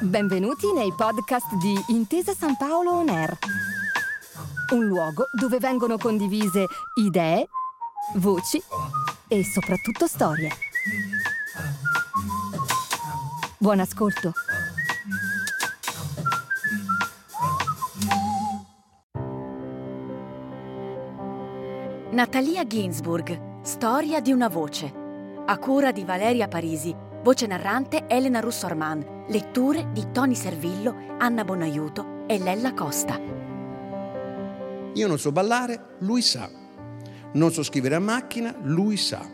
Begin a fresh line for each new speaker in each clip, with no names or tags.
Benvenuti nei podcast di Intesa San Paolo On Air. Un luogo dove vengono condivise idee, voci e soprattutto storie. Buon ascolto.
Natalia Ginsburg, storia di una voce. A cura di Valeria Parisi, voce narrante Elena Russo Arman, letture di Tony Servillo, Anna Bonaiuto e Lella Costa.
Io non so ballare, lui sa. Non so scrivere a macchina, lui sa.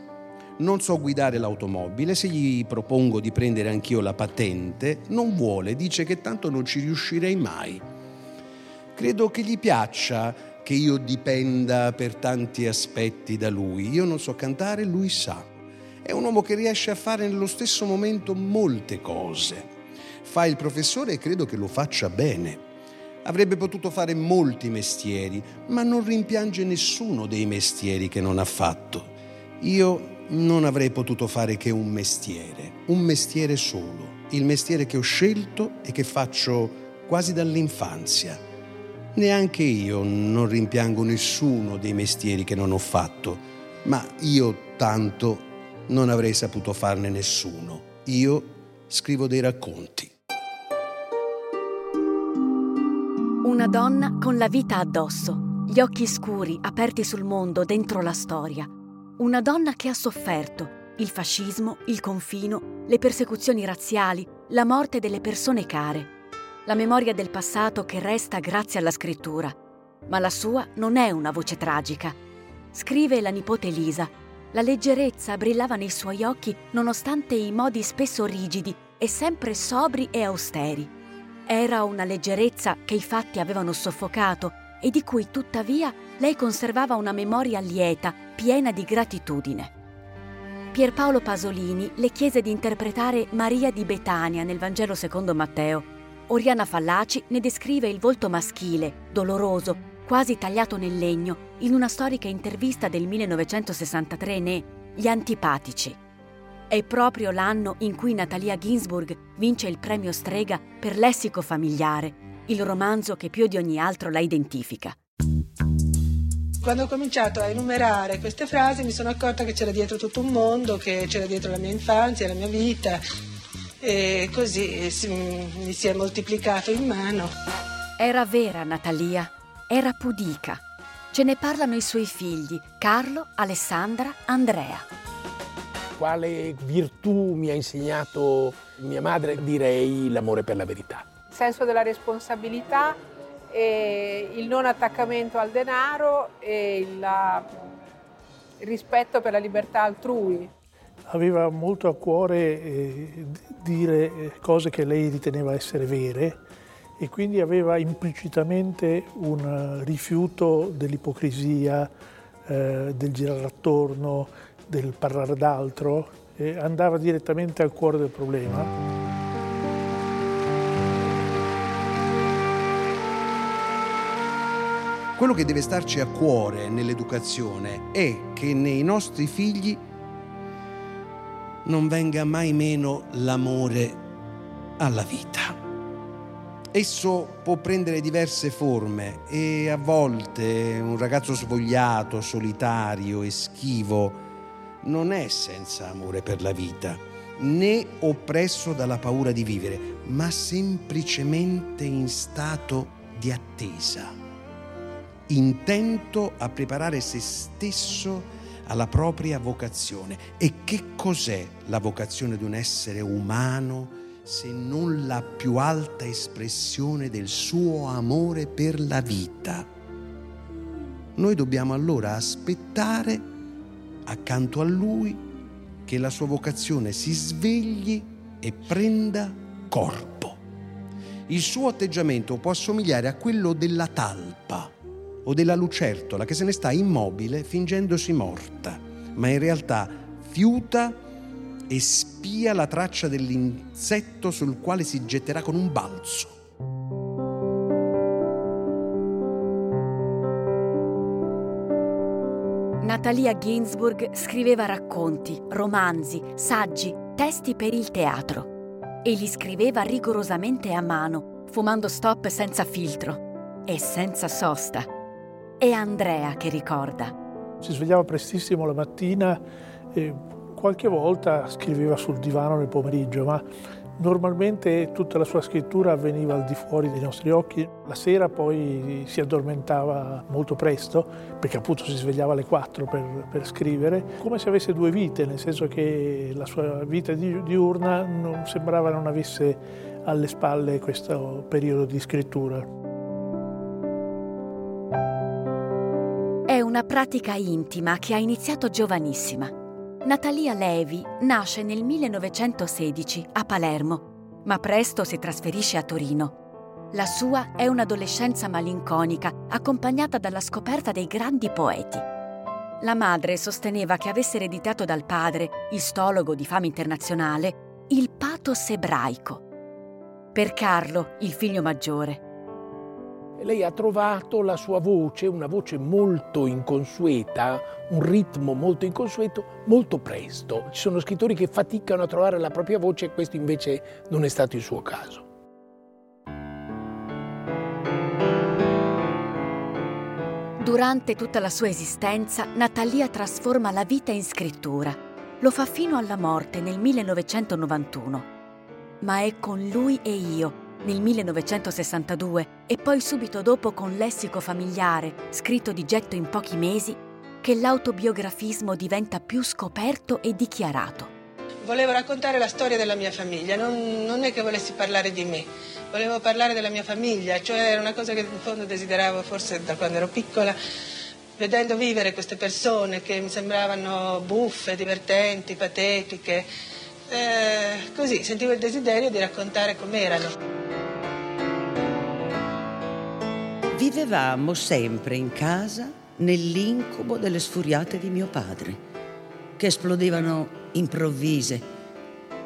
Non so guidare l'automobile, se gli propongo di prendere anch'io la patente, non vuole, dice che tanto non ci riuscirei mai. Credo che gli piaccia che io dipenda per tanti aspetti da lui. Io non so cantare, lui sa. È un uomo che riesce a fare nello stesso momento molte cose. Fa il professore e credo che lo faccia bene. Avrebbe potuto fare molti mestieri, ma non rimpiange nessuno dei mestieri che non ha fatto. Io non avrei potuto fare che un mestiere, un mestiere solo, il mestiere che ho scelto e che faccio quasi dall'infanzia. Neanche io non rimpiango nessuno dei mestieri che non ho fatto, ma io tanto non avrei saputo farne nessuno. Io scrivo dei racconti.
Una donna con la vita addosso, gli occhi scuri aperti sul mondo dentro la storia. Una donna che ha sofferto il fascismo, il confino, le persecuzioni razziali, la morte delle persone care. La memoria del passato che resta grazie alla scrittura. Ma la sua non è una voce tragica. Scrive la nipote Elisa. La leggerezza brillava nei suoi occhi nonostante i modi spesso rigidi e sempre sobri e austeri. Era una leggerezza che i fatti avevano soffocato e di cui tuttavia lei conservava una memoria lieta, piena di gratitudine. Pierpaolo Pasolini le chiese di interpretare Maria di Betania nel Vangelo secondo Matteo. Oriana Fallaci ne descrive il volto maschile, doloroso, quasi tagliato nel legno, in una storica intervista del 1963 né Gli antipatici. È proprio l'anno in cui Natalia Ginsburg vince il premio Strega per Lessico familiare, il romanzo che più di ogni altro la identifica.
Quando ho cominciato a enumerare queste frasi mi sono accorta che c'era dietro tutto un mondo, che c'era dietro la mia infanzia, la mia vita e così mi si è moltiplicato in mano.
Era vera Natalia, era pudica. Ce ne parlano i suoi figli, Carlo, Alessandra, Andrea
quale virtù mi ha insegnato mia madre? Direi l'amore per la verità.
Il senso della responsabilità, il non attaccamento al denaro e il, rispetto per la libertà altrui.
Aveva molto a cuore eh, dire cose che lei riteneva essere vere e quindi aveva implicitamente un rifiuto dell'ipocrisia, eh, del girare attorno, del parlare d'altro, e andava direttamente al cuore del problema.
Quello che deve starci a cuore nell'educazione è che nei nostri figli non venga mai meno l'amore alla vita. Esso può prendere diverse forme e a volte un ragazzo svogliato, solitario e schivo non è senza amore per la vita, né oppresso dalla paura di vivere, ma semplicemente in stato di attesa, intento a preparare se stesso alla propria vocazione. E che cos'è la vocazione di un essere umano se non la più alta espressione del suo amore per la vita? Noi dobbiamo allora aspettare accanto a lui che la sua vocazione si svegli e prenda corpo. Il suo atteggiamento può assomigliare a quello della talpa o della lucertola che se ne sta immobile fingendosi morta, ma in realtà fiuta e spia la traccia dell'insetto sul quale si getterà con un balzo.
Natalia Ginsburg scriveva racconti, romanzi, saggi testi per il teatro e li scriveva rigorosamente a mano, fumando stop senza filtro e senza sosta. È Andrea che ricorda.
Si svegliava prestissimo la mattina e qualche volta scriveva sul divano nel pomeriggio, ma Normalmente tutta la sua scrittura avveniva al di fuori dei nostri occhi. La sera poi si addormentava molto presto, perché appunto si svegliava alle 4 per, per scrivere, come se avesse due vite, nel senso che la sua vita diurna non, sembrava non avesse alle spalle questo periodo di scrittura.
È una pratica intima che ha iniziato giovanissima. Natalia Levi nasce nel 1916 a Palermo, ma presto si trasferisce a Torino. La sua è un'adolescenza malinconica, accompagnata dalla scoperta dei grandi poeti. La madre sosteneva che avesse ereditato dal padre, istologo di fama internazionale, il pathos ebraico. Per Carlo, il figlio maggiore,
lei ha trovato la sua voce, una voce molto inconsueta, un ritmo molto inconsueto, molto presto. Ci sono scrittori che faticano a trovare la propria voce e questo invece non è stato il suo caso.
Durante tutta la sua esistenza, Natalia trasforma la vita in scrittura. Lo fa fino alla morte nel 1991. Ma è con lui e io nel 1962 e poi subito dopo con Lessico familiare, scritto di getto in pochi mesi, che l'autobiografismo diventa più scoperto e dichiarato.
Volevo raccontare la storia della mia famiglia, non, non, è che volessi parlare di me, volevo parlare della mia famiglia, cioè era una cosa che in fondo desideravo forse da quando ero piccola, vedendo vivere queste persone che mi sembravano buffe, divertenti, patetiche. Eh, così sentivo il desiderio di raccontare com'erano.
Vivevamo sempre in casa nell'incubo delle sfuriate di mio padre, che esplodevano improvvise,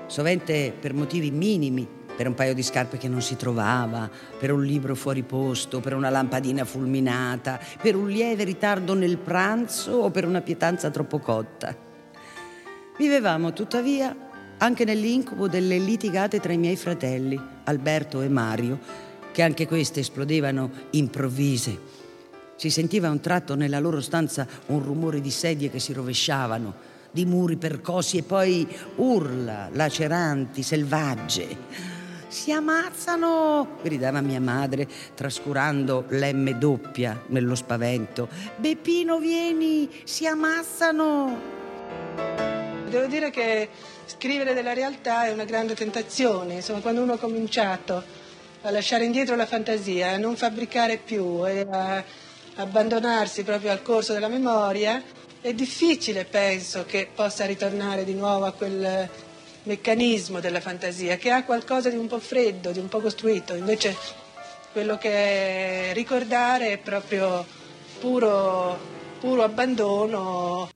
sovente per motivi minimi, per un paio di scarpe che non si trovava, per un libro fuori posto, per una lampadina fulminata, per un lieve ritardo nel pranzo o per una pietanza troppo cotta. Vivevamo tuttavia anche nell'incubo delle litigate tra i miei fratelli, Alberto e Mario, che anche queste esplodevano improvvise. Si sentiva a un tratto nella loro stanza un rumore di sedie che si rovesciavano, di muri percossi e poi urla laceranti, selvagge. Si ammazzano, gridava mia madre, trascurando l'M doppia nello spavento. Beppino, vieni, si ammazzano.
Devo dire che scrivere della realtà è una grande tentazione, insomma, quando uno ha cominciato a lasciare indietro la fantasia, a non fabbricare più e a abbandonarsi proprio al corso della memoria, è difficile, penso, che possa ritornare di nuovo a quel meccanismo della fantasia, che ha qualcosa di un po' freddo, di un po' costruito. Invece quello che è ricordare è proprio puro, puro abbandono.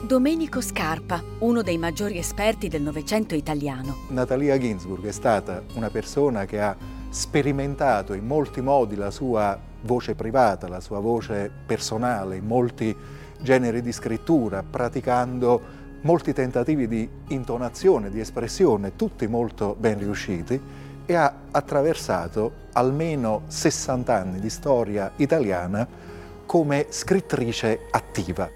Domenico Scarpa, uno dei maggiori esperti del Novecento italiano.
Natalia Ginsburg è stata una persona che ha sperimentato in molti modi la sua voce privata, la sua voce personale, in molti generi di scrittura, praticando molti tentativi di intonazione, di espressione, tutti molto ben riusciti, e ha attraversato almeno 60 anni di storia italiana come scrittrice attiva.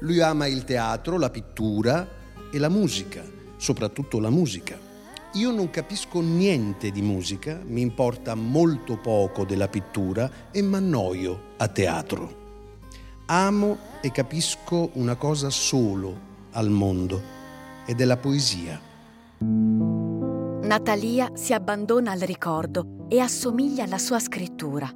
Lui ama il teatro, la pittura e la musica, soprattutto la musica. Io non capisco niente di musica, mi importa molto poco della pittura e mi annoio a teatro. Amo e capisco una cosa solo al mondo ed è la poesia.
Natalia si abbandona al ricordo e assomiglia alla sua scrittura.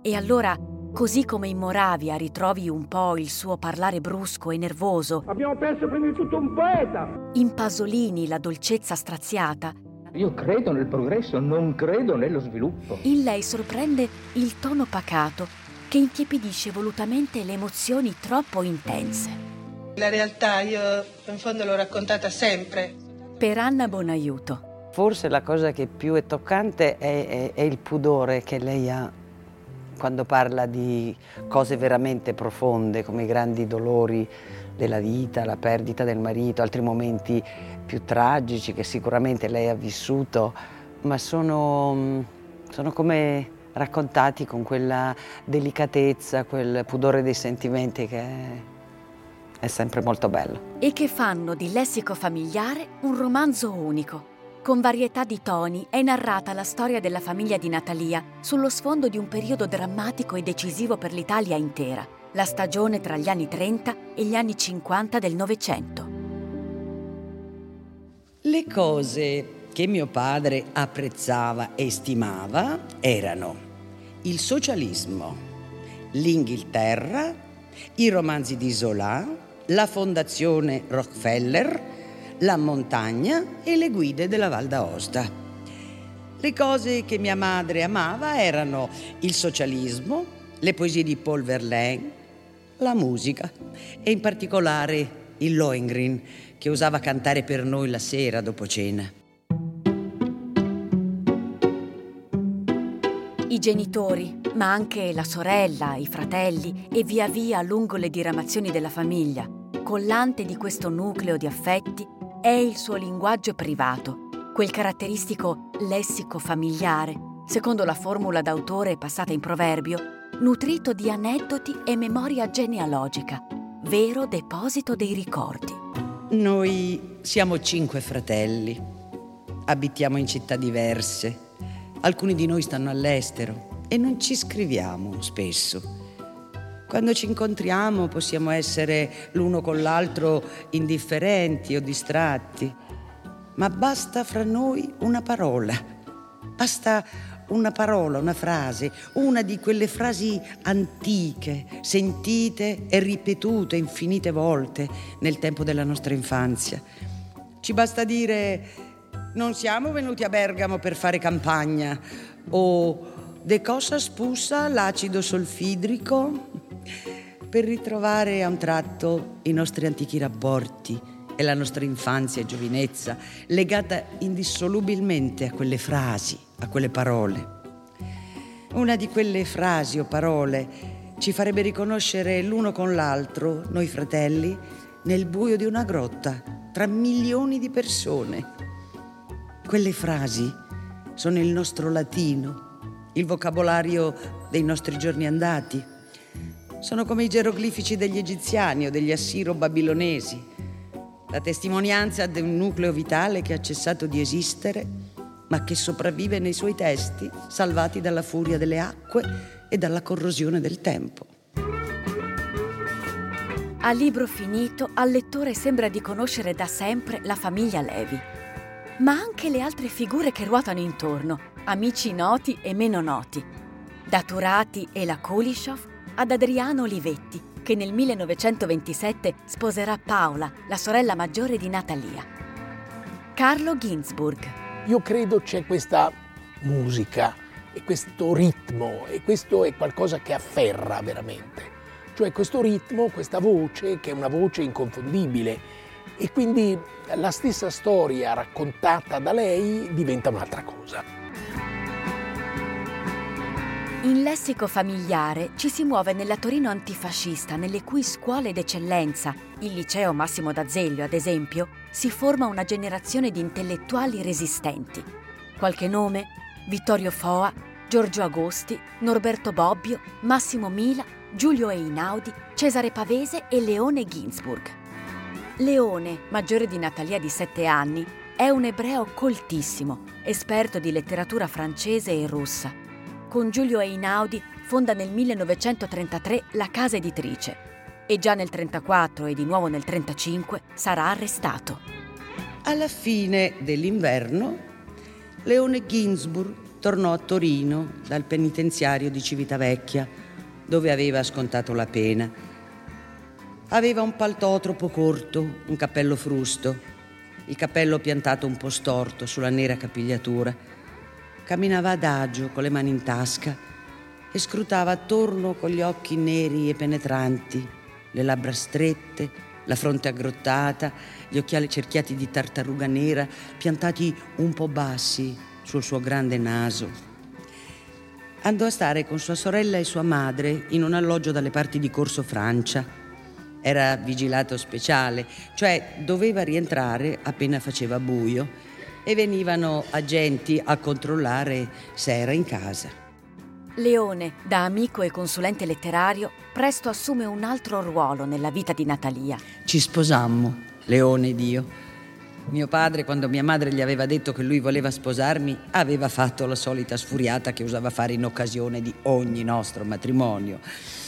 E allora, così come in Moravia ritrovi un po' il suo parlare brusco e nervoso,
abbiamo perso prima di tutto un poeta.
In Pasolini la dolcezza straziata,
io credo nel progresso, non credo nello sviluppo.
In lei sorprende il tono pacato che intiepidisce volutamente le emozioni troppo intense.
La realtà io in fondo l'ho raccontata sempre.
Per Anna Bonaiuto.
Forse la cosa che più è toccante è, è, è il pudore che lei ha quando parla di cose veramente profonde come i grandi dolori della vita, la perdita del marito, altri momenti
più tragici che sicuramente lei ha vissuto, ma sono, sono come raccontati con quella delicatezza, quel pudore dei sentimenti che è sempre molto bello.
E che fanno di Lessico familiare un romanzo unico. Con varietà di toni è narrata la storia della famiglia di Natalia sullo sfondo di un periodo drammatico e decisivo per l'Italia intera, la stagione tra gli anni 30 e gli anni 50 del Novecento.
Le cose che mio padre apprezzava e stimava erano il socialismo, l'Inghilterra, i romanzi di Zola, la fondazione Rockefeller, la montagna e le guide della Val d'Aosta. Le cose che mia madre amava erano il socialismo, le poesie di Paul Verlaine, la musica e in particolare il Lohengrin che usava cantare per noi la sera dopo cena.
I genitori, ma anche la sorella, i fratelli e via via lungo le diramazioni della famiglia, collante di questo nucleo di affetti è il suo linguaggio privato, quel caratteristico lessico familiare, secondo la formula d'autore passata in proverbio, nutrito di aneddoti e memoria genealogica, vero deposito dei ricordi.
Noi siamo cinque fratelli, abitiamo in città diverse, alcuni di noi stanno all'estero e non ci scriviamo spesso. Quando ci incontriamo possiamo essere l'uno con l'altro indifferenti o distratti, ma basta fra noi una parola, basta una parola, una frase, una di quelle frasi antiche, sentite e ripetute infinite volte nel tempo della nostra infanzia. Ci basta dire non siamo venuti a Bergamo per fare campagna o de cosa spussa l'acido solfidrico per ritrovare a un tratto i nostri antichi rapporti e la nostra infanzia e giovinezza, legata indissolubilmente a quelle frasi, a quelle parole. Una di quelle frasi o parole ci farebbe riconoscere l'uno con l'altro, noi fratelli, nel buio di una grotta, tra milioni di persone. Quelle frasi sono il nostro latino, il vocabolario dei nostri giorni andati sono come i geroglifici degli egiziani o degli assiro-babilonesi, la testimonianza di un nucleo vitale che ha cessato di esistere, ma che sopravvive nei suoi testi, salvati dalla furia delle acque e dalla corrosione del tempo.
A libro finito, al lettore sembra di conoscere da sempre la famiglia Levi, ma anche le altre figure che ruotano intorno, amici noti e meno noti, da Turati e la Kulishov ad Adriano Olivetti, che nel 1927 sposerà Paola, la sorella maggiore di Natalia. Carlo Ginzburg.
Io credo c'è questa musica e questo ritmo e questo è qualcosa che afferra veramente. Cioè questo ritmo, questa voce, che è una voce inconfondibile e quindi la stessa storia raccontata da lei diventa un'altra cosa.
In lessico familiare ci si muove nella Torino antifascista, nelle cui scuole d'eccellenza, il liceo Massimo d'Azeglio ad esempio, si forma una generazione di intellettuali resistenti. Qualche nome? Vittorio Foa, Giorgio Agosti, Norberto Bobbio, Massimo Mila, Giulio Einaudi, Cesare Pavese e Leone Ginsburg. Leone, maggiore di Natalia di sette anni, è un ebreo coltissimo, esperto di letteratura francese e russa con Giulio Einaudi fonda nel 1933 la casa editrice e già nel 1934 e di nuovo nel 1935 sarà arrestato.
Alla fine dell'inverno, Leone Ginsburg tornò a Torino dal penitenziario di Civitavecchia, dove aveva scontato la pena. Aveva un paltò troppo corto, un cappello frusto, il cappello piantato un po' storto sulla nera capigliatura camminava adagio con le mani in tasca e scrutava attorno con gli occhi neri e penetranti, le labbra strette, la fronte aggrottata, gli occhiali cerchiati di tartaruga nera, piantati un po' bassi sul suo grande naso. Andò a stare con sua sorella e sua madre in un alloggio dalle parti di Corso Francia. era vigilato speciale, cioè doveva rientrare appena faceva buio e venivano agenti a controllare se era in casa.
Leone, da amico e consulente letterario, presto assume un altro ruolo nella vita di Natalia.
Ci sposammo, Leone ed io. Mio padre, quando mia madre gli aveva detto che lui voleva sposarmi, aveva fatto la solita sfuriata che usava fare in occasione di ogni nostro matrimonio.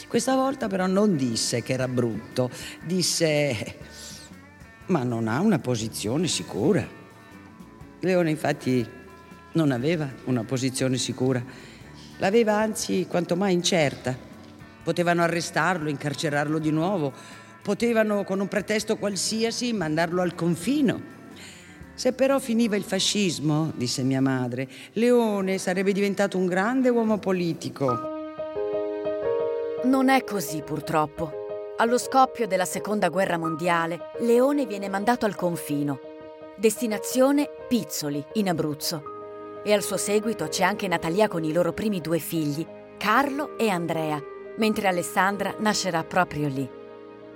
Questa volta però non disse che era brutto, disse ma non ha una posizione sicura. Leone infatti non aveva una posizione sicura, l'aveva anzi quanto mai incerta. Potevano arrestarlo, incarcerarlo di nuovo, potevano con un pretesto qualsiasi mandarlo al confino. Se però finiva il fascismo, disse mia madre, Leone sarebbe diventato un grande uomo politico.
Non è così purtroppo. Allo scoppio della seconda guerra mondiale, Leone viene mandato al confino. Destinazione Pizzoli, in Abruzzo. E al suo seguito c'è anche Natalia con i loro primi due figli, Carlo e Andrea, mentre Alessandra nascerà proprio lì.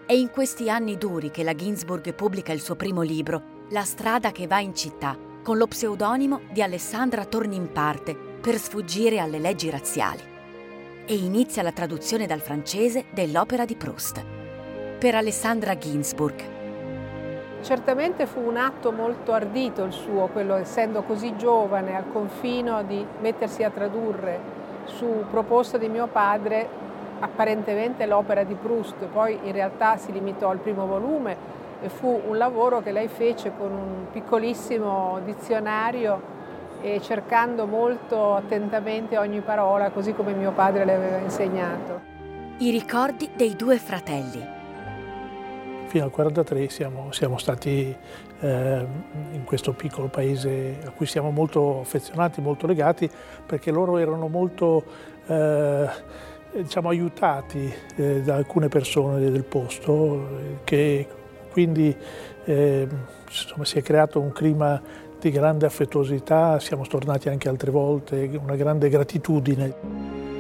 È in questi anni duri che la Ginsburg pubblica il suo primo libro, La strada che va in città, con lo pseudonimo di Alessandra Tornimparte, per sfuggire alle leggi razziali e inizia la traduzione dal francese dell'opera di Proust. Per Alessandra Ginsburg.
Certamente fu un atto molto ardito il suo, quello essendo così giovane al confino di mettersi a tradurre su proposta di mio padre apparentemente l'opera di Proust, poi in realtà si limitò al primo volume e fu un lavoro che lei fece con un piccolissimo dizionario e cercando molto attentamente ogni parola, così come mio padre le aveva insegnato.
I ricordi dei due fratelli.
Fino al 1943 siamo, siamo stati eh, in questo piccolo paese a cui siamo molto affezionati, molto legati, perché loro erano molto eh, diciamo, aiutati eh, da alcune persone del posto, che quindi eh, insomma, si è creato un clima di grande affettuosità, siamo tornati anche altre volte, una grande gratitudine.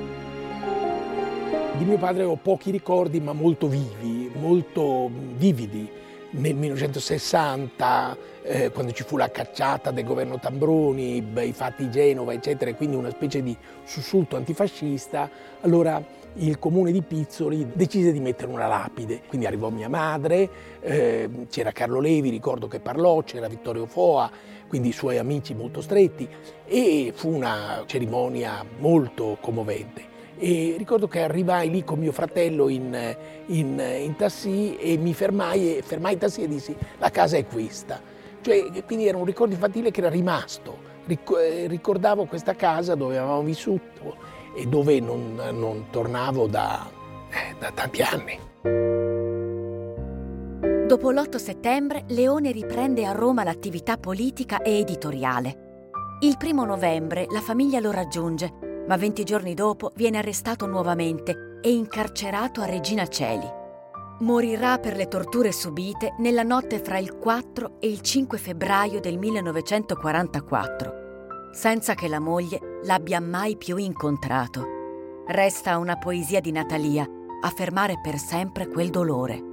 Di mio padre ho pochi ricordi ma molto vivi, molto vividi. Nel 1960, eh, quando ci fu la cacciata del governo Tambroni, i fatti Genova, eccetera, quindi una specie di sussulto antifascista, allora il comune di Pizzoli decise di mettere una lapide. Quindi arrivò mia madre, eh, c'era Carlo Levi, ricordo che parlò, c'era Vittorio Foa, quindi i suoi amici molto stretti e fu una cerimonia molto commovente. E ricordo che arrivai lì con mio fratello in, in, in tassi e mi fermai, fermai in tassi e dissi la casa è questa. Cioè, quindi era un ricordo infantile che era rimasto. Eh, ricordavo questa casa dove avevamo vissuto e dove non, non tornavo da, eh, da tanti anni.
Dopo l'8 settembre, Leone riprende a Roma l'attività politica e editoriale. Il primo novembre la famiglia lo raggiunge, ma 20 giorni dopo viene arrestato nuovamente e incarcerato a Regina Celi. Morirà per le torture subite nella notte fra il 4 e il 5 febbraio del 1944 senza che la moglie l'abbia mai più incontrato. Resta una poesia di Natalia a fermare per sempre quel dolore.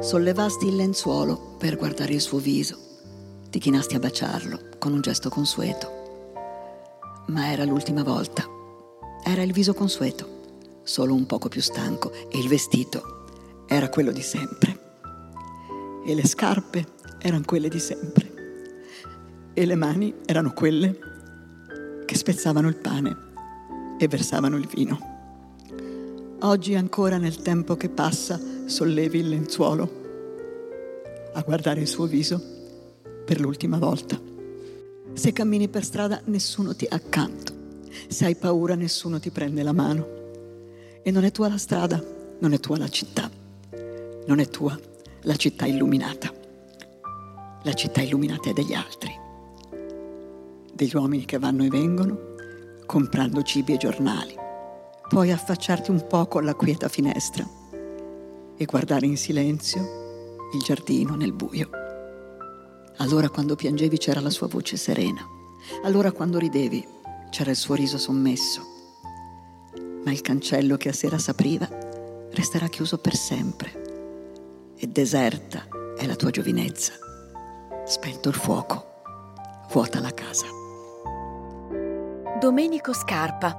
Sollevasti il lenzuolo per guardare il suo viso, ti chinasti a baciarlo con un gesto consueto. Ma era l'ultima volta. Era il viso consueto, solo un poco più stanco, e il vestito era quello di sempre. E le scarpe erano quelle di sempre e le mani erano quelle che spezzavano il pane e versavano il vino. Oggi ancora nel tempo che passa sollevi il lenzuolo a guardare il suo viso per l'ultima volta. Se cammini per strada nessuno ti è accanto, se hai paura nessuno ti prende la mano. E non è tua la strada, non è tua la città, non è tua la città illuminata. La città illuminata è degli altri degli uomini che vanno e vengono, comprando cibi e giornali. Puoi affacciarti un po' con la quieta finestra e guardare in silenzio il giardino nel buio. Allora quando piangevi c'era la sua voce serena, allora quando ridevi c'era il suo riso sommesso, ma il cancello che a sera s'apriva resterà chiuso per sempre e deserta è la tua giovinezza. Spento il fuoco, vuota la casa.
Domenico Scarpa.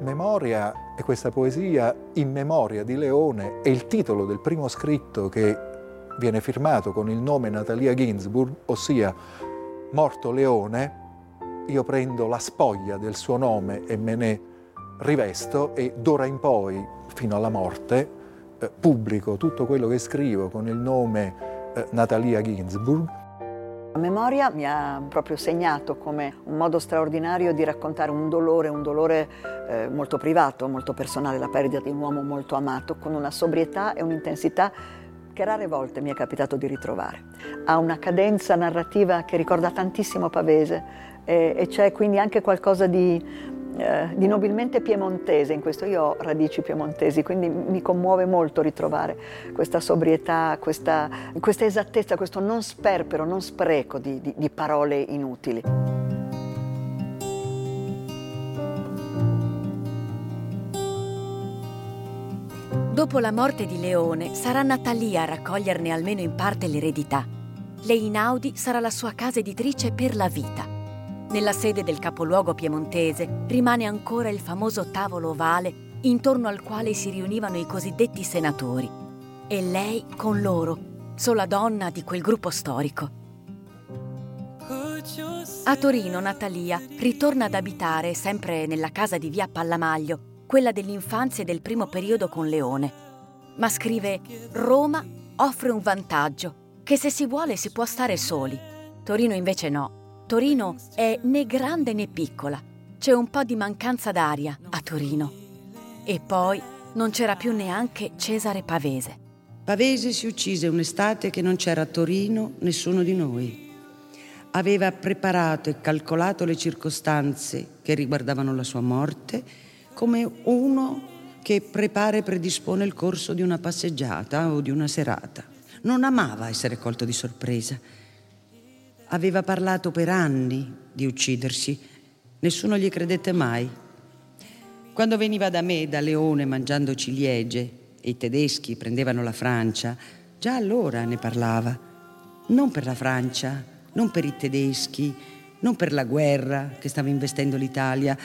Memoria è questa poesia in memoria di Leone, è il titolo del primo scritto che viene firmato con il nome Natalia Ginsburg, ossia Morto Leone, io prendo la spoglia del suo nome e me ne rivesto e d'ora in poi, fino alla morte, eh, pubblico tutto quello che scrivo con il nome eh, Natalia Ginsburg.
La memoria mi ha proprio segnato come un modo straordinario di raccontare un dolore, un dolore eh, molto privato, molto personale, la perdita di un uomo molto amato, con una sobrietà e un'intensità che rare volte mi è capitato di ritrovare. Ha una cadenza narrativa che ricorda tantissimo Pavese e, e c'è quindi anche qualcosa di, eh, di nobilmente piemontese in questo. Io ho radici piemontesi, quindi mi commuove molto ritrovare questa sobrietà, questa, questa esattezza, questo non sperpero, non spreco di, di, di parole inutili.
Dopo la morte di Leone sarà Natalia a raccoglierne almeno in parte l'eredità. Le Inaudi sarà la sua casa editrice per la vita. Nella sede del capoluogo piemontese rimane ancora il famoso tavolo ovale intorno al quale si riunivano i cosiddetti senatori. E lei con loro, sola donna di quel gruppo storico. A Torino Natalia ritorna ad abitare sempre nella casa di via Pallamaglio quella dell'infanzia e del primo periodo con Leone. Ma scrive Roma offre un vantaggio, che se si vuole si può stare soli. Torino invece no. Torino è né grande né piccola. C'è un po' di mancanza d'aria a Torino. E poi non c'era più neanche Cesare Pavese.
Pavese si uccise un'estate che non c'era a Torino nessuno di noi. Aveva preparato e calcolato le circostanze che riguardavano la sua morte come uno che prepara e predispone il corso di una passeggiata o di una serata. Non amava essere colto di sorpresa. Aveva parlato per anni di uccidersi, nessuno gli credette mai. Quando veniva da me, da Leone, mangiando ciliegie, e i tedeschi prendevano la Francia, già allora ne parlava. Non per la Francia, non per i tedeschi, non per la guerra che stava investendo l'Italia,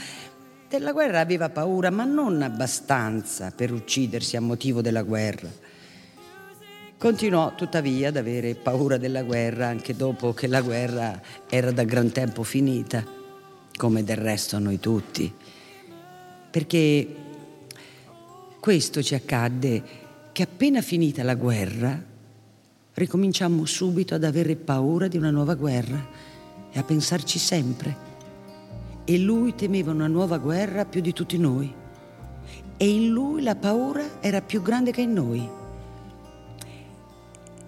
della guerra aveva paura, ma non abbastanza per uccidersi a motivo della guerra. Continuò tuttavia ad avere paura della guerra anche dopo che la guerra era da gran tempo finita, come del resto noi tutti. Perché questo ci accadde che appena finita la guerra ricominciammo subito ad avere paura di una nuova guerra e a pensarci sempre e lui temeva una nuova guerra più di tutti noi. E in lui la paura era più grande che in noi.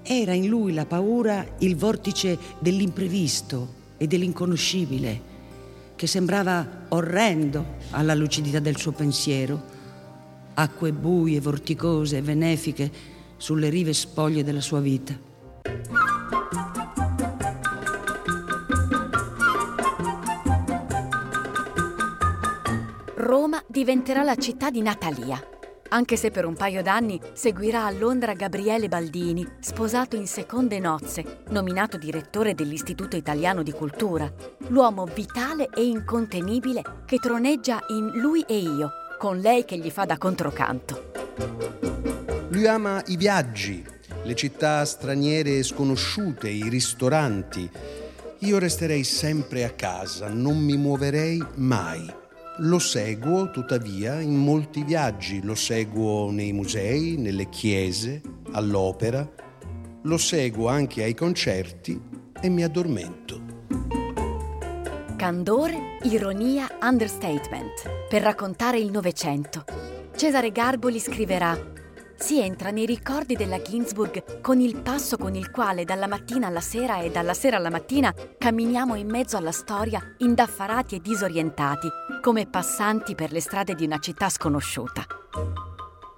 Era in lui la paura il vortice dell'imprevisto e dell'inconoscibile, che sembrava orrendo alla lucidità del suo pensiero, acque buie, vorticose e benefiche sulle rive spoglie della sua vita.
Diventerà la città di Natalia, anche se per un paio d'anni seguirà a Londra Gabriele Baldini, sposato in seconde nozze, nominato direttore dell'Istituto Italiano di Cultura, l'uomo vitale e incontenibile che troneggia in Lui e io, con lei che gli fa da controcanto.
Lui ama i viaggi, le città straniere e sconosciute, i ristoranti. Io resterei sempre a casa, non mi muoverei mai. Lo seguo tuttavia in molti viaggi, lo seguo nei musei, nelle chiese, all'opera, lo seguo anche ai concerti e mi addormento.
Candore, ironia, understatement per raccontare il Novecento. Cesare Garboli scriverà si entra nei ricordi della Ginsburg con il passo con il quale dalla mattina alla sera e dalla sera alla mattina camminiamo in mezzo alla storia indaffarati e disorientati, come passanti per le strade di una città sconosciuta.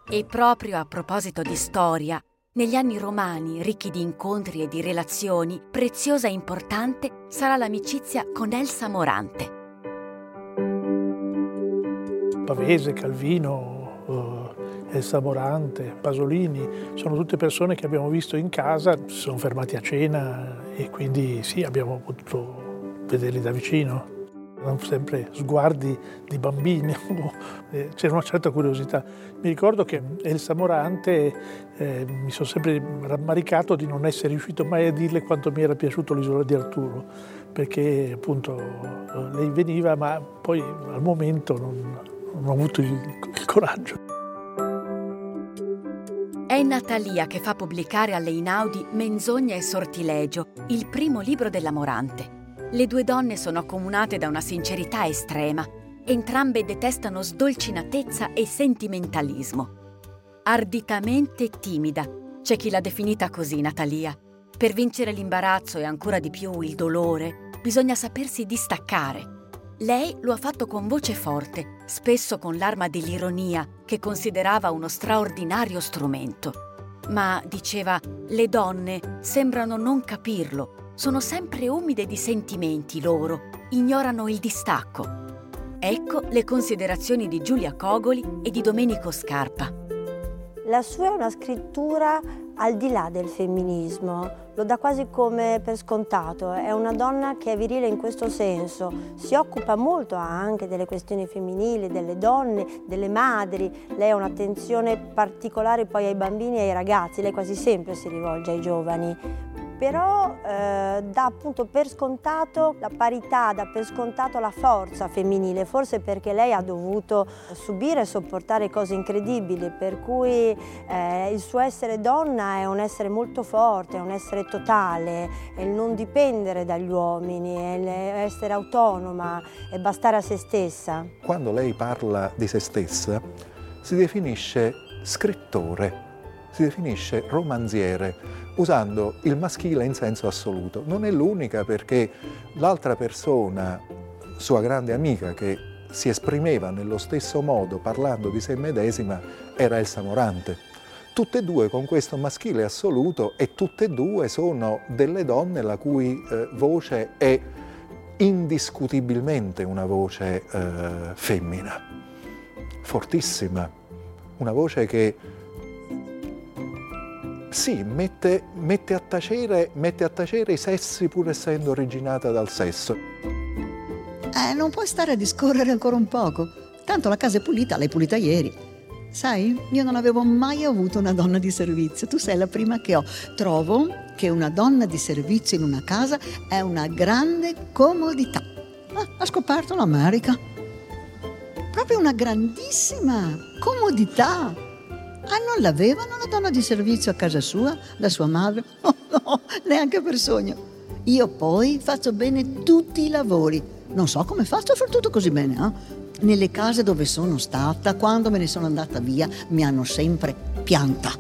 E proprio a proposito di storia, negli anni romani, ricchi di incontri e di relazioni, preziosa e importante sarà l'amicizia con Elsa Morante.
Pavese, Calvino, Elsa Morante, Pasolini, sono tutte persone che abbiamo visto in casa, si sono fermati a cena e quindi sì, abbiamo potuto vederli da vicino erano sempre sguardi di bambini, c'era una certa curiosità. Mi ricordo che Elsa Morante eh, mi sono sempre rammaricato di non essere riuscito mai a dirle quanto mi era piaciuto l'isola di Arturo, perché appunto lei veniva ma poi al momento non, non ho avuto il, il coraggio.
È Natalia che fa pubblicare alle Inaudi Menzogna e Sortilegio, il primo libro della Morante. Le due donne sono accomunate da una sincerità estrema. Entrambe detestano sdolcinatezza e sentimentalismo. Arditamente timida. C'è chi l'ha definita così, Natalia. Per vincere l'imbarazzo e ancora di più il dolore, bisogna sapersi distaccare. Lei lo ha fatto con voce forte, spesso con l'arma dell'ironia, che considerava uno straordinario strumento. Ma, diceva, le donne sembrano non capirlo sono sempre umide di sentimenti loro, ignorano il distacco. Ecco le considerazioni di Giulia Cogoli e di Domenico Scarpa.
La sua è una scrittura al di là del femminismo, lo dà quasi come per scontato, è una donna che è virile in questo senso, si occupa molto anche delle questioni femminili, delle donne, delle madri, lei ha un'attenzione particolare poi ai bambini e ai ragazzi, lei quasi sempre si rivolge ai giovani, però eh, dà appunto per scontato la parità, dà per scontato la forza femminile, forse perché lei ha dovuto subire e sopportare cose incredibili, per cui eh, il suo essere donna è un essere molto forte, è un essere totale, è il non dipendere dagli uomini, è essere autonoma, è bastare a se stessa.
Quando lei parla di se stessa si definisce scrittore, si definisce romanziere, usando il maschile in senso assoluto. Non è l'unica perché l'altra persona, sua grande amica, che si esprimeva nello stesso modo parlando di sé medesima, era Elsa Morante. Tutte e due con questo maschile assoluto e tutte e due sono delle donne la cui eh, voce è indiscutibilmente una voce eh, femmina, fortissima, una voce che sì, mette, mette, a tacere, mette, a tacere, i sessi pur essendo originata dal sesso.
Eh, non puoi stare a discorrere ancora un poco. Tanto la casa è pulita, l'hai pulita ieri. Sai, io non avevo mai avuto una donna di servizio, tu sei la prima che ho. Trovo che una donna di servizio in una casa è una grande comodità. Ah, ha scoperto l'America. Proprio una grandissima comodità. Ah, non l'avevano la donna di servizio a casa sua, la sua madre? Oh, no, neanche per sogno. Io poi faccio bene tutti i lavori. Non so come faccio a far tutto così bene, eh? Nelle case dove sono stata, quando me ne sono andata via, mi hanno sempre pianta.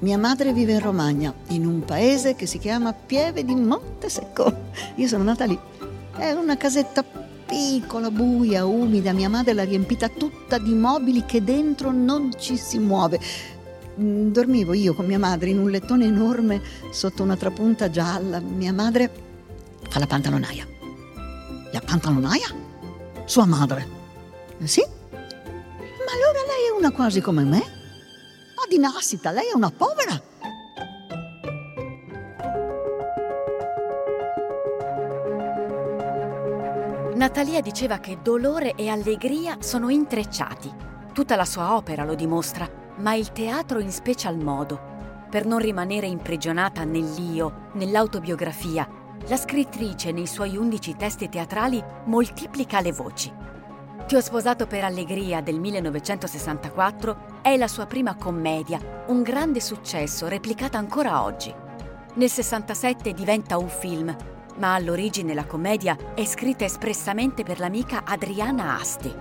Mia madre vive in Romagna, in un paese che si chiama Pieve di Montesecco. Io sono nata lì. È una casetta piccola, buia, umida. Mia madre l'ha riempita tutta di mobili che dentro non ci si muove. Mm, dormivo io con mia madre in un lettone enorme sotto una trapunta gialla. Mia madre fa la pantalonaia. La pantalonaia? Sua madre. Sì? Ma allora lei è una quasi come me? Ma di nascita, lei è una povera.
Natalia diceva che dolore e allegria sono intrecciati. Tutta la sua opera lo dimostra, ma il teatro in special modo. Per non rimanere imprigionata nell'io, nell'autobiografia, la scrittrice nei suoi undici testi teatrali moltiplica le voci. Ti ho sposato per allegria del 1964 è la sua prima commedia, un grande successo replicata ancora oggi. Nel 67 diventa un film ma all'origine la commedia è scritta espressamente per l'amica Adriana Asti.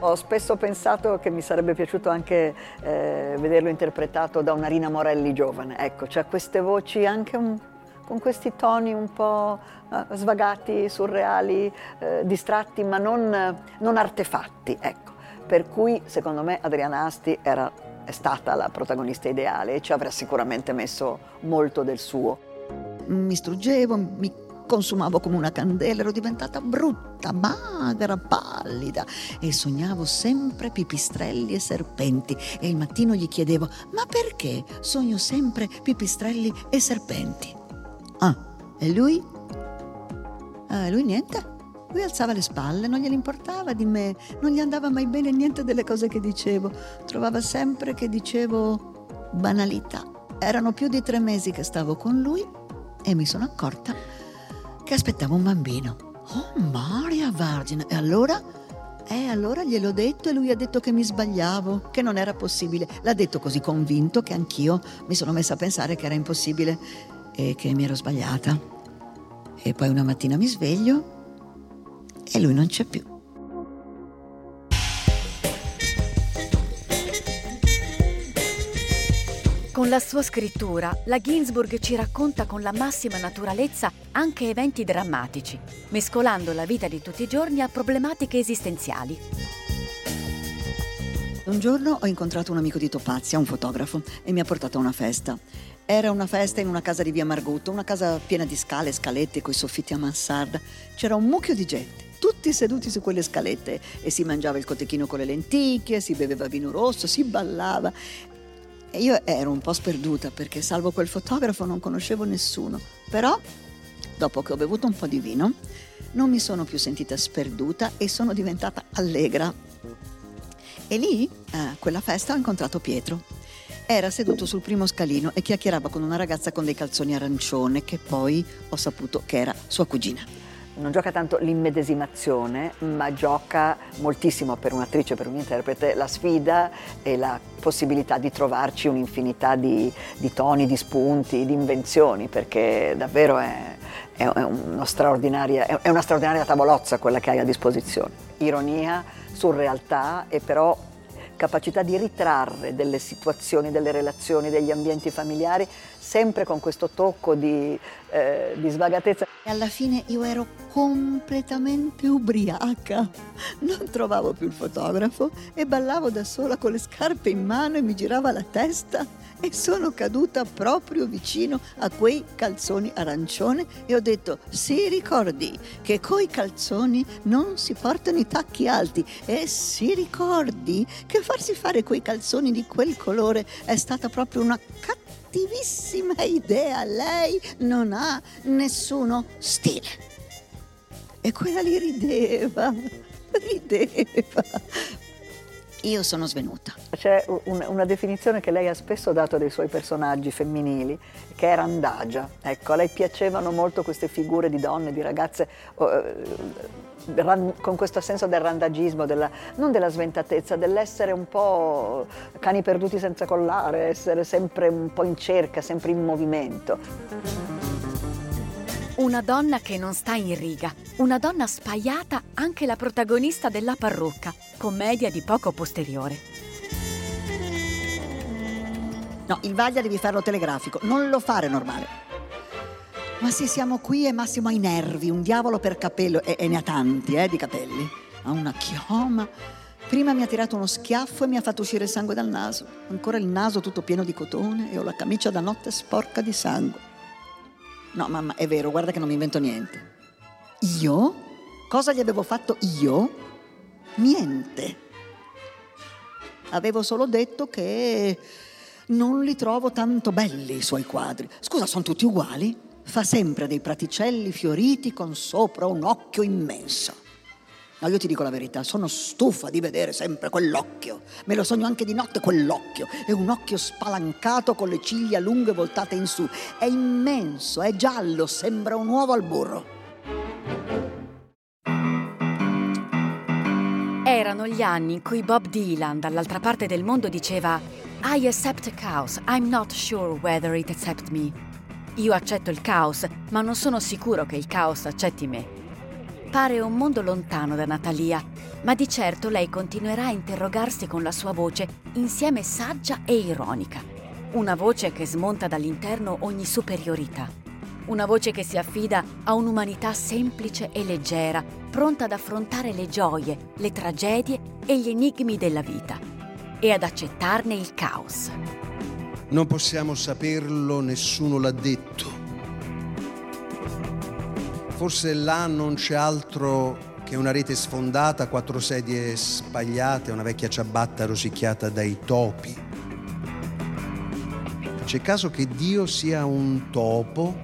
Ho spesso pensato che mi sarebbe piaciuto anche eh, vederlo interpretato da una Rina Morelli giovane. Ecco, c'ha queste voci anche un, con questi toni un po' eh, svagati, surreali, eh, distratti, ma non, non artefatti. Ecco. Per cui, secondo me, Adriana Asti era, è stata la protagonista ideale e ci avrà sicuramente messo molto del suo.
Mi struggevo, mi consumavo come una candela, ero diventata brutta, magra, pallida e sognavo sempre pipistrelli e serpenti e il mattino gli chiedevo ma perché sogno sempre pipistrelli e serpenti? Ah, e lui? Ah, lui niente. Lui alzava le spalle, non gliene importava di me, non gli andava mai bene niente delle cose che dicevo. Trovava sempre che dicevo banalità. Erano più di tre mesi che stavo con lui e mi sono accorta che aspettavo un bambino. Oh, Maria Vergine! E allora? E allora gliel'ho detto e lui ha detto che mi sbagliavo, che non era possibile. L'ha detto così convinto che anch'io mi sono messa a pensare che era impossibile e che mi ero sbagliata. E poi una mattina mi sveglio e lui non c'è più.
Con la sua scrittura, la Ginsburg ci racconta con la massima naturalezza anche eventi drammatici, mescolando la vita di tutti i giorni a problematiche esistenziali.
Un giorno ho incontrato un amico di Topazia, un fotografo, e mi ha portato a una festa. Era una festa in una casa di via Margotto, una casa piena di scale, scalette, coi soffitti a mansarda. C'era un mucchio di gente tutti seduti su quelle scalette e si mangiava il cotechino con le lenticchie, si beveva vino rosso, si ballava. E io ero un po' sperduta perché salvo quel fotografo non conoscevo nessuno. Però, dopo che ho bevuto un po' di vino, non mi sono più sentita sperduta e sono diventata allegra. E lì, a quella festa, ho incontrato Pietro. Era seduto sul primo scalino e chiacchierava con una ragazza con dei calzoni arancione che poi ho saputo che era sua cugina
non gioca tanto l'immedesimazione, ma gioca moltissimo per un'attrice, per un interprete, la sfida e la possibilità di trovarci un'infinità di, di toni, di spunti, di invenzioni, perché davvero è, è, una straordinaria, è una straordinaria tavolozza quella che hai a disposizione. Ironia, surrealtà e però capacità di ritrarre delle situazioni, delle relazioni, degli ambienti familiari, sempre con questo tocco di, eh, di svagatezza.
E alla fine io ero completamente ubriaca, non trovavo più il fotografo e ballavo da sola con le scarpe in mano e mi girava la testa. E sono caduta proprio vicino a quei calzoni arancione e ho detto si ricordi che coi calzoni non si portano i tacchi alti? E si ricordi che farsi fare quei calzoni di quel colore è stata proprio una cattivissima idea lei non ha nessuno stile e quella lì rideva rideva io sono svenuta.
C'è un, una definizione che lei ha spesso dato dei suoi personaggi femminili, che è randagia. Ecco, a lei piacevano molto queste figure di donne, di ragazze eh, con questo senso del randagismo, della, non della sventatezza, dell'essere un po' cani perduti senza collare, essere sempre un po' in cerca, sempre in movimento.
Una donna che non sta in riga, una donna spaiata, anche la protagonista della parrucca, commedia di poco posteriore.
No, il vaglia devi farlo telegrafico, non lo fare normale. Ma se siamo qui è Massimo ai nervi, un diavolo per capello, e, e ne ha tanti, eh, di capelli. Ha una chioma. Prima mi ha tirato uno schiaffo e mi ha fatto uscire sangue dal naso. Ancora il naso tutto pieno di cotone e ho la camicia da notte sporca di sangue. No, mamma, è vero, guarda che non mi invento niente. Io? Cosa gli avevo fatto io? Niente. Avevo solo detto che non li trovo tanto belli i suoi quadri. Scusa, sono tutti uguali? Fa sempre dei praticelli fioriti con sopra un occhio immenso. No, io ti dico la verità, sono stufa di vedere sempre quell'occhio. Me lo sogno anche di notte quell'occhio. È un occhio spalancato con le ciglia lunghe voltate in su. È immenso, è giallo, sembra un uovo al burro.
Erano gli anni in cui Bob Dylan dall'altra parte del mondo diceva I accept chaos, I'm not sure whether it accept me. Io accetto il caos, ma non sono sicuro che il caos accetti me. Pare un mondo lontano da Natalia, ma di certo lei continuerà a interrogarsi con la sua voce, insieme saggia e ironica. Una voce che smonta dall'interno ogni superiorità. Una voce che si affida a un'umanità semplice e leggera, pronta ad affrontare le gioie, le tragedie e gli enigmi della vita e ad accettarne il caos.
Non possiamo saperlo, nessuno l'ha detto Forse là non c'è altro che una rete sfondata, quattro sedie spagliate, una vecchia ciabatta rosicchiata dai topi. C'è caso che Dio sia un topo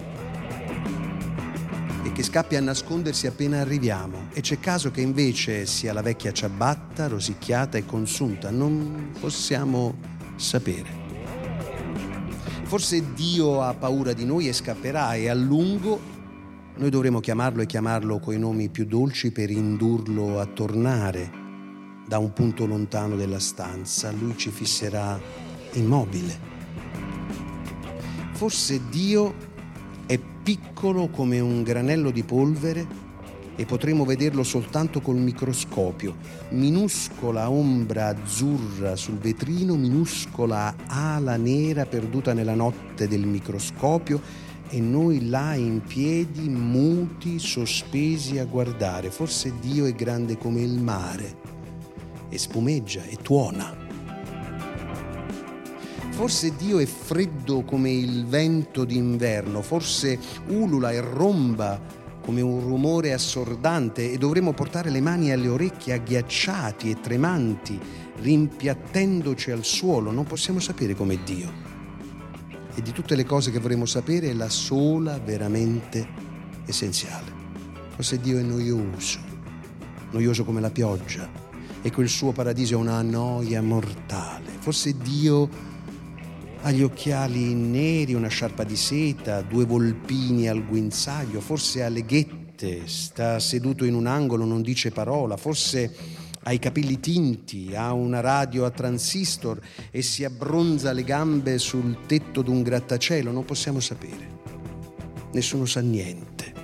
e che scappi a nascondersi appena arriviamo. E c'è caso che invece sia la vecchia ciabatta rosicchiata e consunta. Non possiamo sapere. Forse Dio ha paura di noi e scapperà e a lungo noi dovremo chiamarlo e chiamarlo coi nomi più dolci per indurlo a tornare da un punto lontano della stanza. Lui ci fisserà immobile. Forse Dio è piccolo come un granello di polvere e potremo vederlo soltanto col microscopio. Minuscola ombra azzurra sul vetrino, minuscola ala nera perduta nella notte del microscopio e noi là in piedi, muti, sospesi a guardare. Forse Dio è grande come il mare e spumeggia e tuona. Forse Dio è freddo come il vento d'inverno, forse ulula e romba come un rumore assordante e dovremo portare le mani alle orecchie agghiacciati e tremanti, rimpiattendoci al suolo. Non possiamo sapere com'è Dio. E di tutte le cose che vorremmo sapere è la sola veramente essenziale. Forse Dio è noioso, noioso come la pioggia, e quel suo paradiso è una noia mortale. Forse Dio ha gli occhiali neri, una sciarpa di seta, due volpini al guinzaglio, forse ha le ghette, sta seduto in un angolo, non dice parola, forse ha i capelli tinti, ha una radio a transistor e si abbronza le gambe sul tetto d'un grattacielo, non possiamo sapere. Nessuno sa niente.